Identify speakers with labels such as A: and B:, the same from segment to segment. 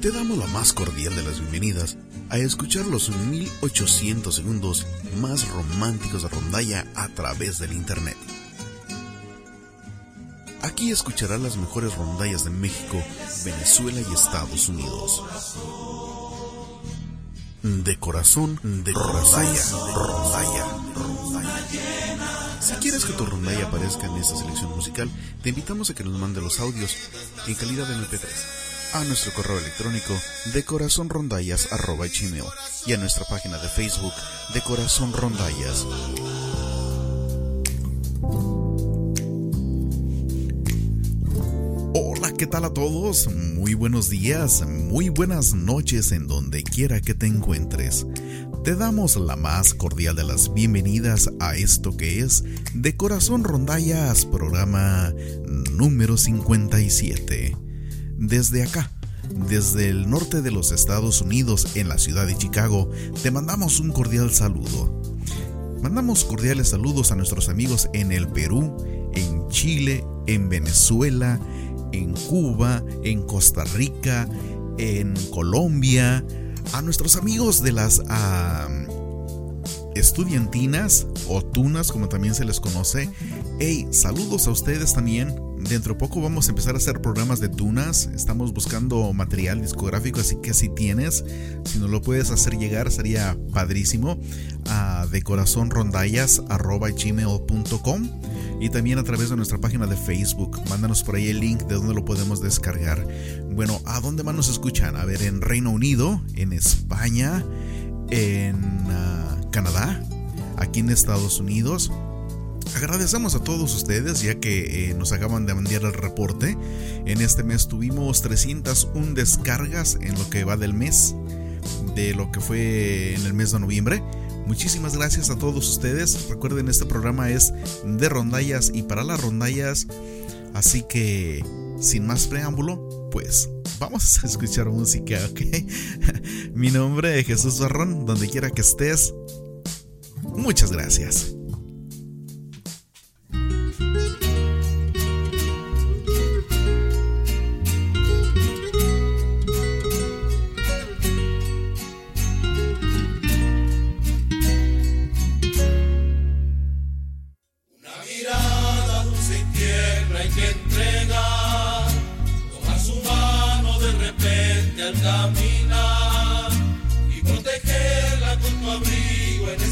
A: Te damos la más cordial de las bienvenidas a escuchar los 1800 segundos más románticos de rondalla a través del Internet. Aquí escucharás las mejores rondallas de México, Venezuela y Estados Unidos. De corazón, de rondalla, rondalla, rondalla. Si quieres que tu rondalla aparezca en esta selección musical, te invitamos a que nos mande los audios en calidad de MP3 a nuestro correo electrónico de corazonrondallas.gmail y a nuestra página de Facebook de Corazón Rondallas. ¿Qué tal a todos? Muy buenos días, muy buenas noches en donde quiera que te encuentres. Te damos la más cordial de las bienvenidas a esto que es De Corazón Rondallas, programa número 57 desde acá, desde el norte de los Estados Unidos, en la ciudad de Chicago, te mandamos un cordial saludo. Mandamos cordiales saludos a nuestros amigos en el Perú, en Chile, en Venezuela, en Cuba, en Costa Rica, en Colombia, a nuestros amigos de las estudiantinas o tunas, como también se les conoce. Hey, saludos a ustedes también Dentro poco vamos a empezar a hacer programas de tunas. Estamos buscando material discográfico, así que si tienes, si nos lo puedes hacer llegar, sería padrísimo. A decorazonrondallas.gmail.com y también a través de nuestra página de Facebook. Mándanos por ahí el link de donde lo podemos descargar. Bueno, ¿a dónde más nos escuchan? A ver, en Reino Unido, en España, en ah, Canadá, aquí en Estados Unidos Agradecemos a todos ustedes ya que eh, nos acaban de enviar el reporte. En este mes tuvimos 301 descargas en lo que va del mes, de lo que fue en el mes de noviembre. Muchísimas gracias a todos ustedes. Recuerden, este programa es de rondallas y para las rondallas. Así que, sin más preámbulo, pues vamos a escuchar música, ¿ok? Mi nombre es Jesús Barrón, donde quiera que estés. Muchas gracias.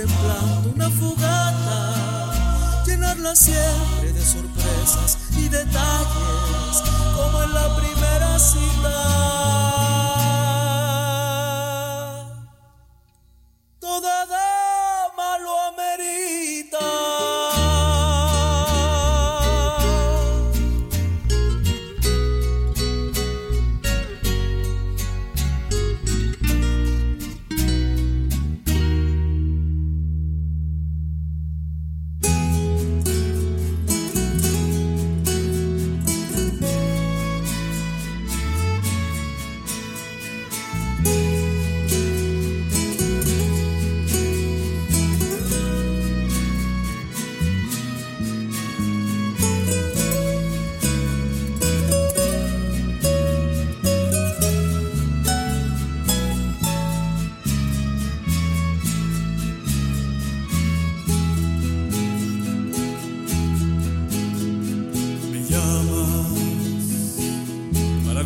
B: contemplando una fogata, llenarla siempre de sorpresas y detalles como en la primera cita.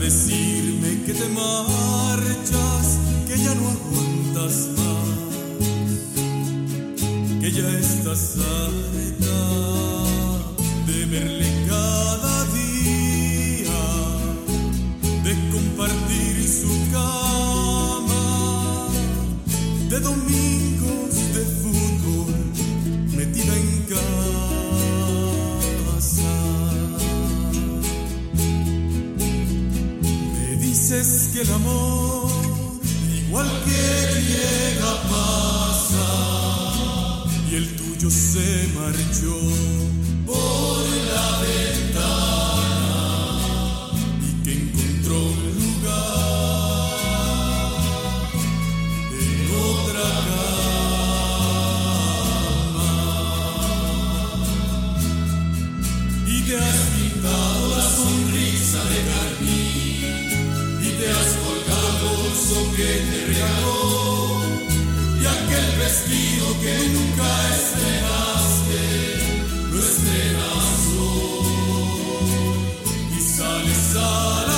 C: Decirme que te marchas, que ya no aguantas más, que ya estás harta de verle que el amor, igual que llega, pasa, y el tuyo se marchó que te regaló y aquel vestido que nunca estrenaste lo estrenas hoy y sales a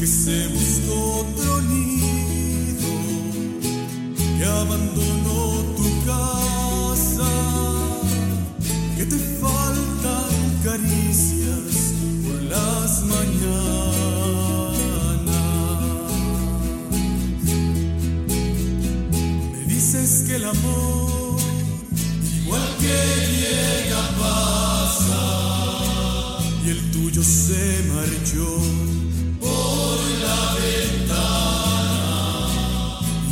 C: que se buscó otro nido, que abandonó tu casa, que te faltan caricias por las mañanas. Me dices que el amor, igual que llega, pasa, y el tuyo se marchó la ventana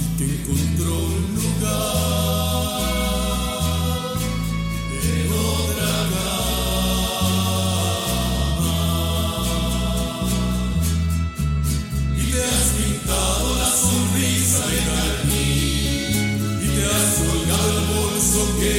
C: y que encontró un lugar. En otra cama y te has pintado la sonrisa de carmín y te has colgado el bolso que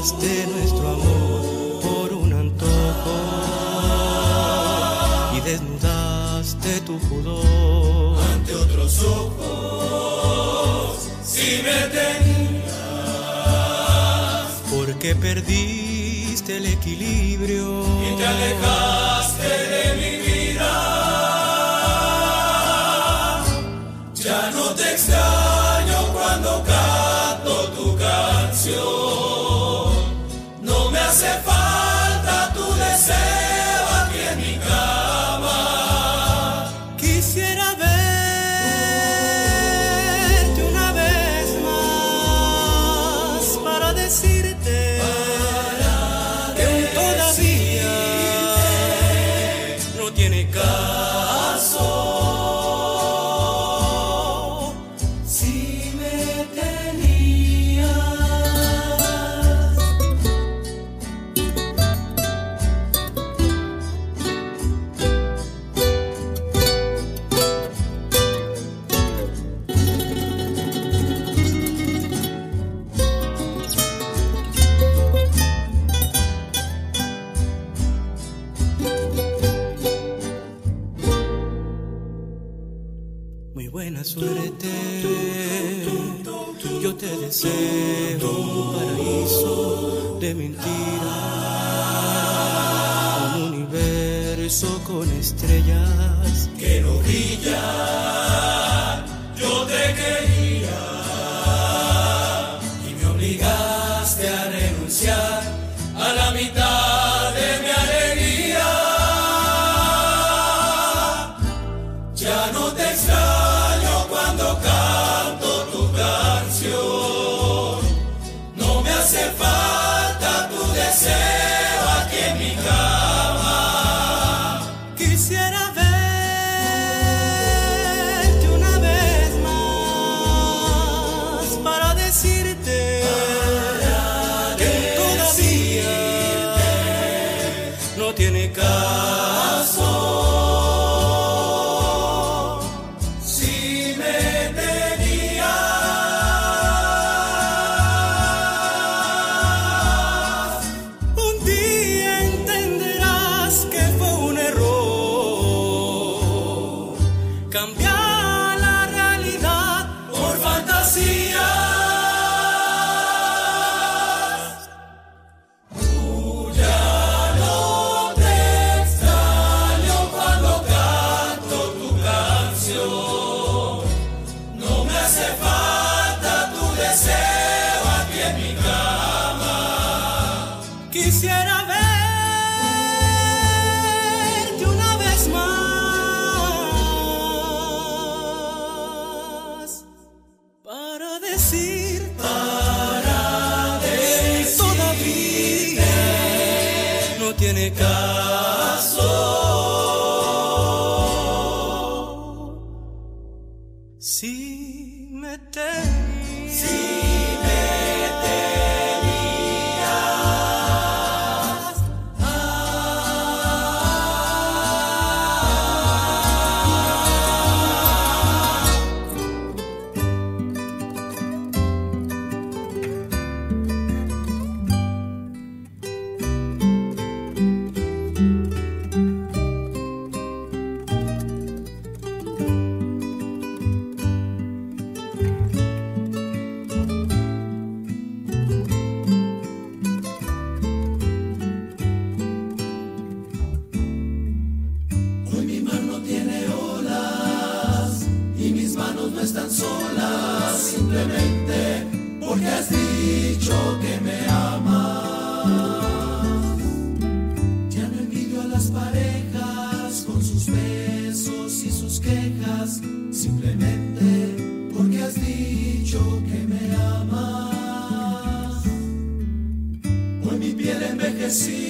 C: cambiaste nuestro amor por un antojo y desnudaste tu pudor ante otros ojos. Si me tenías, porque perdiste el equilibrio y te alejaste tiene caso. parejas con sus besos y
B: sus quejas, simplemente porque has dicho que me
D: amas. Hoy mi piel envejecida.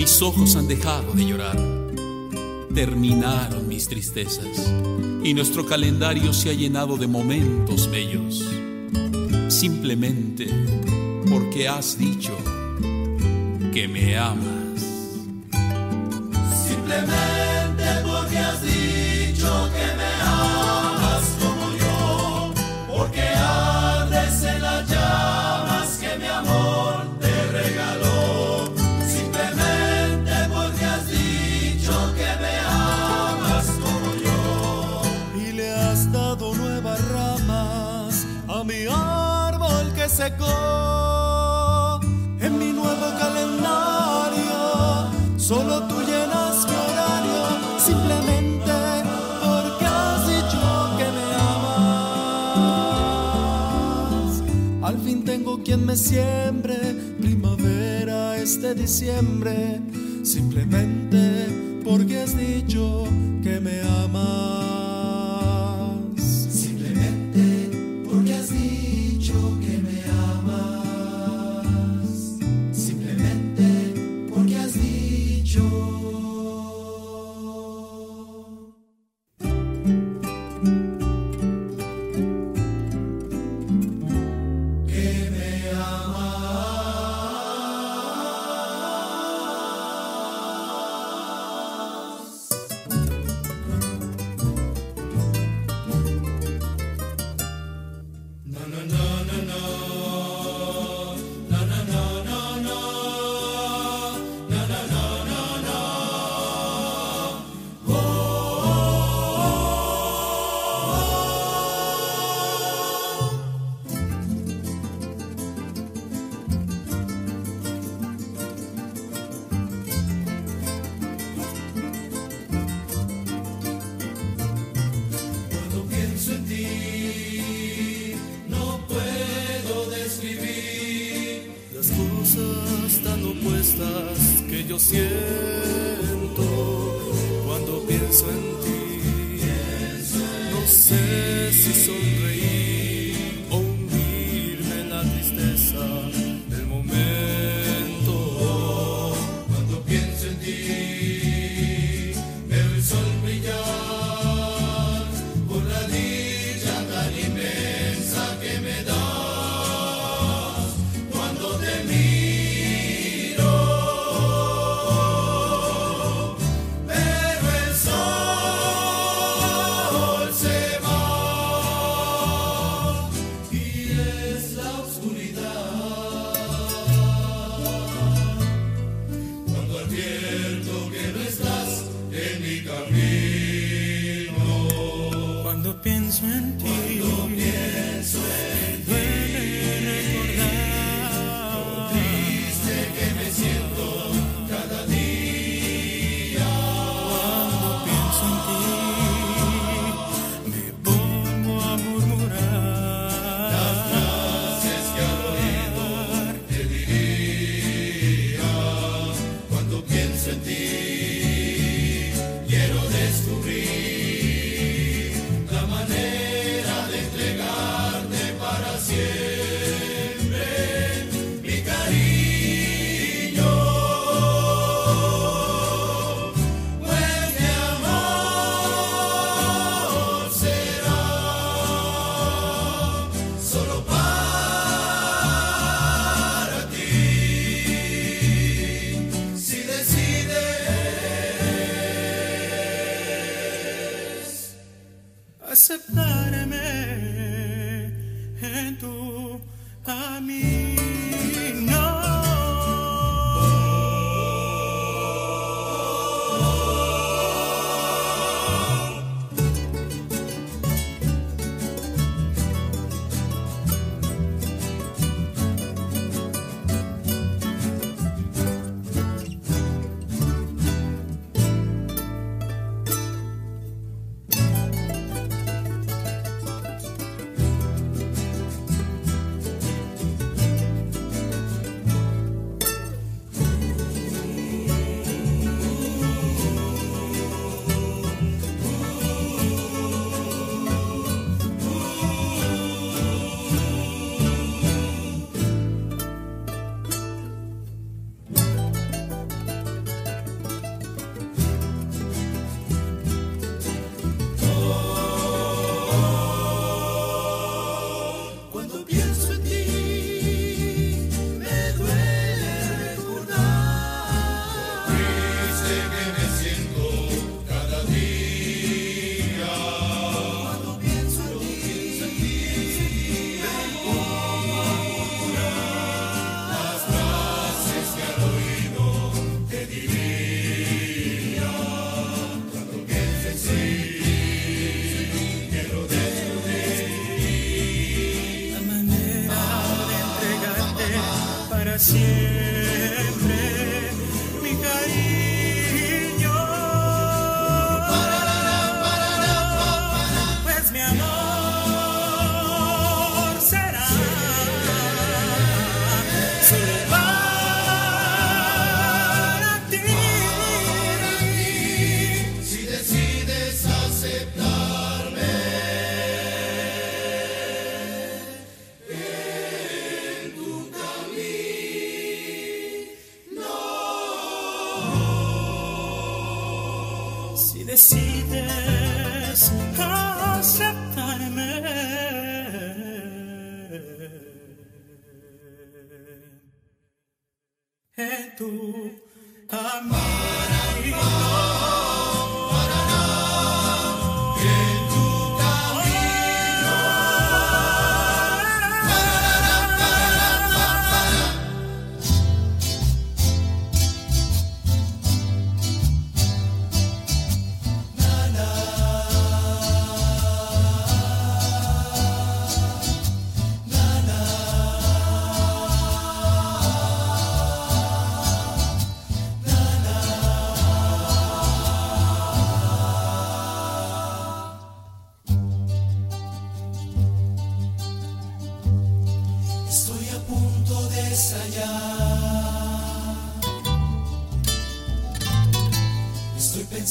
D: Mis ojos han dejado de llorar. Terminaron mis tristezas y nuestro calendario se ha llenado de momentos bellos. Simplemente porque has dicho que me amas.
C: Simplemente
B: secó. En mi nuevo calendario, solo tú llenas mi horario, simplemente porque has dicho que me amas. Al fin tengo quien me siembre primavera este diciembre, simplemente porque has dicho que me amas.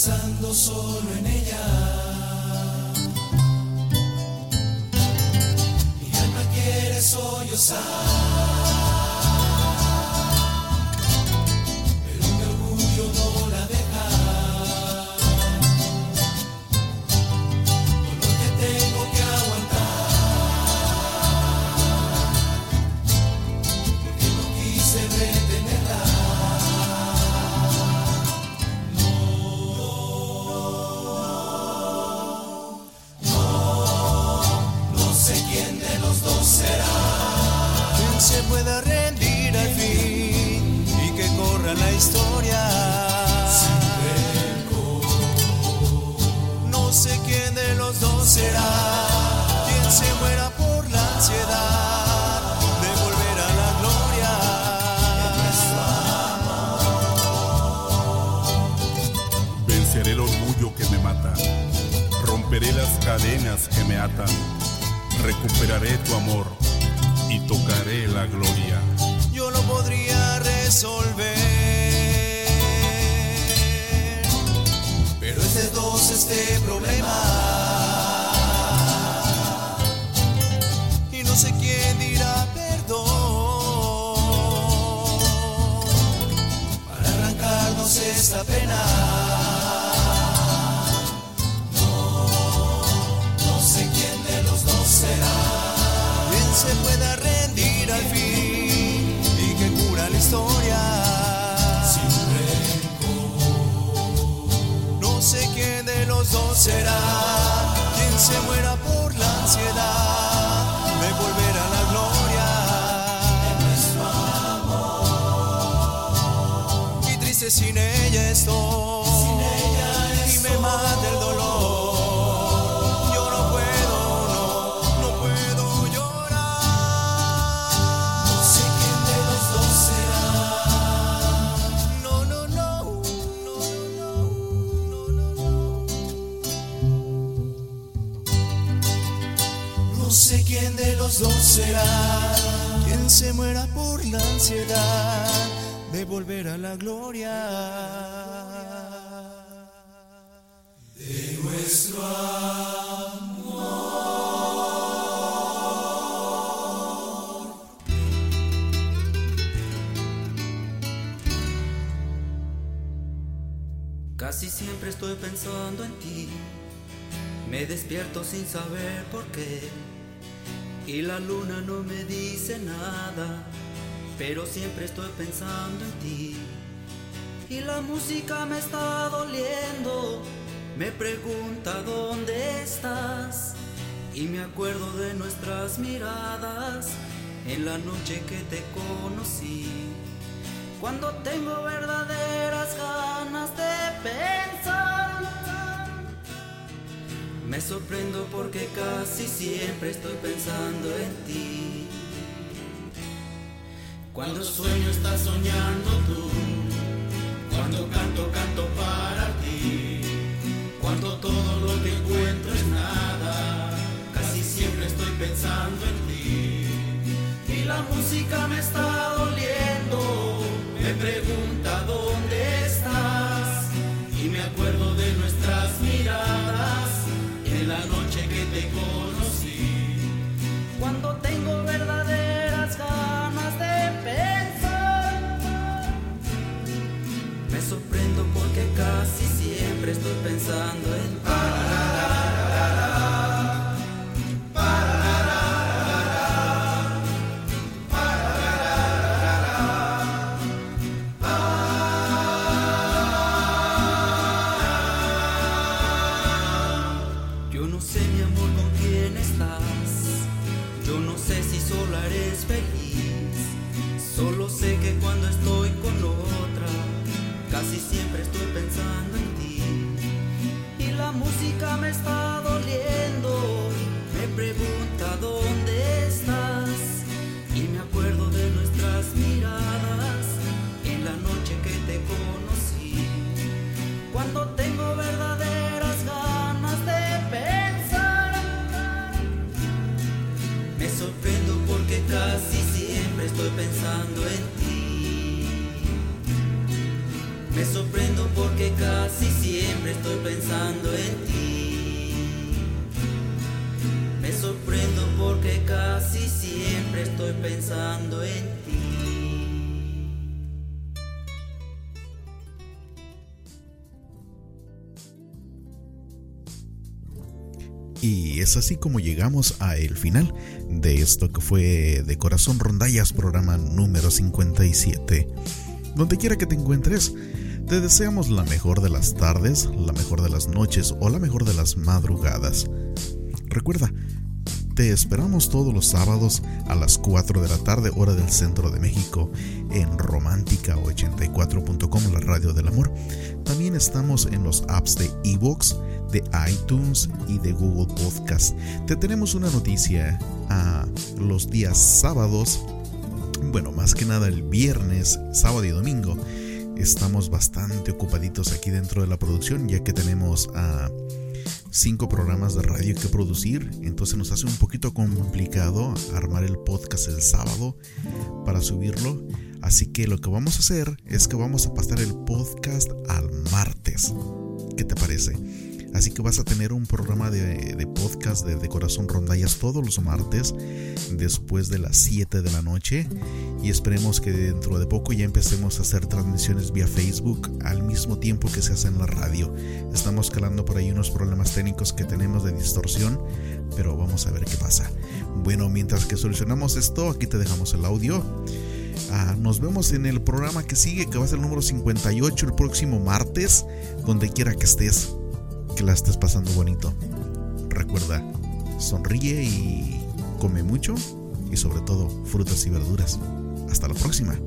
E: pensando solo en ella. Mi alma quiere sollozar. que
F: me atan, recuperaré tu amor y tocaré la gloria.
G: Yo lo podría resolver,
E: pero este es de dos este problema.
G: Y no sé quién dirá perdón
E: para arrancarnos esta pena. será
G: quien se muera por la ansiedad de volver a la gloria
E: de nuestro amor. Y triste sin ella estoy. De volver a la gloria de nuestro
H: Casi siempre estoy pensando en ti. Me despierto sin saber por qué. Y la luna no me dice nada. Pero siempre estoy pensando en ti. Y la música me está doliendo. Me pregunta dónde estás. Y me acuerdo de nuestras miradas en la noche que te conocí. Cuando tengo verdaderas ganas de pensar, me sorprendo porque casi siempre estoy pensando en ti. Cuando sueño estás soñando tú, cuando canto canto para ti, cuando todo lo que encuentro es nada, casi siempre estoy pensando en ti. Y la música me está pensando en Y
A: es así como llegamos a el final de esto que fue de Corazón Rondallas, programa número 57. Donde quiera que te encuentres, te deseamos la mejor de las tardes, la mejor de las noches o la mejor de las madrugadas. Recuerda, te esperamos todos los sábados a las 4 de la tarde, hora del centro de México, en romántica84.com, la radio del amor. También estamos en los apps de Evox, de iTunes y de Google Podcast. Te tenemos una noticia a los días sábados, bueno, más que nada el viernes, sábado y domingo. Estamos bastante ocupaditos aquí dentro de la producción, ya que tenemos a cinco programas de radio que producir, entonces nos hace un poquito complicado armar el podcast el sábado para subirlo. Así que lo que vamos a hacer es que vamos a pasar el podcast al martes. ¿Qué te parece? Así que vas a tener un programa de, de podcast de, Corazón Rondallas todos los martes después de las 7 de la noche. Y esperemos que dentro de poco ya empecemos a hacer transmisiones vía Facebook al mismo tiempo que se hace en la radio. Estamos calando por ahí unos problemas técnicos que tenemos de distorsión, pero vamos a ver qué pasa. Bueno, mientras que solucionamos esto, aquí te dejamos el audio. Ah, nos vemos en el programa que sigue, que va a ser el número 58 el próximo martes, donde quiera que estés que la estés pasando bonito. Recuerda, sonríe y come mucho y sobre todo frutas y verduras. Hasta la próxima.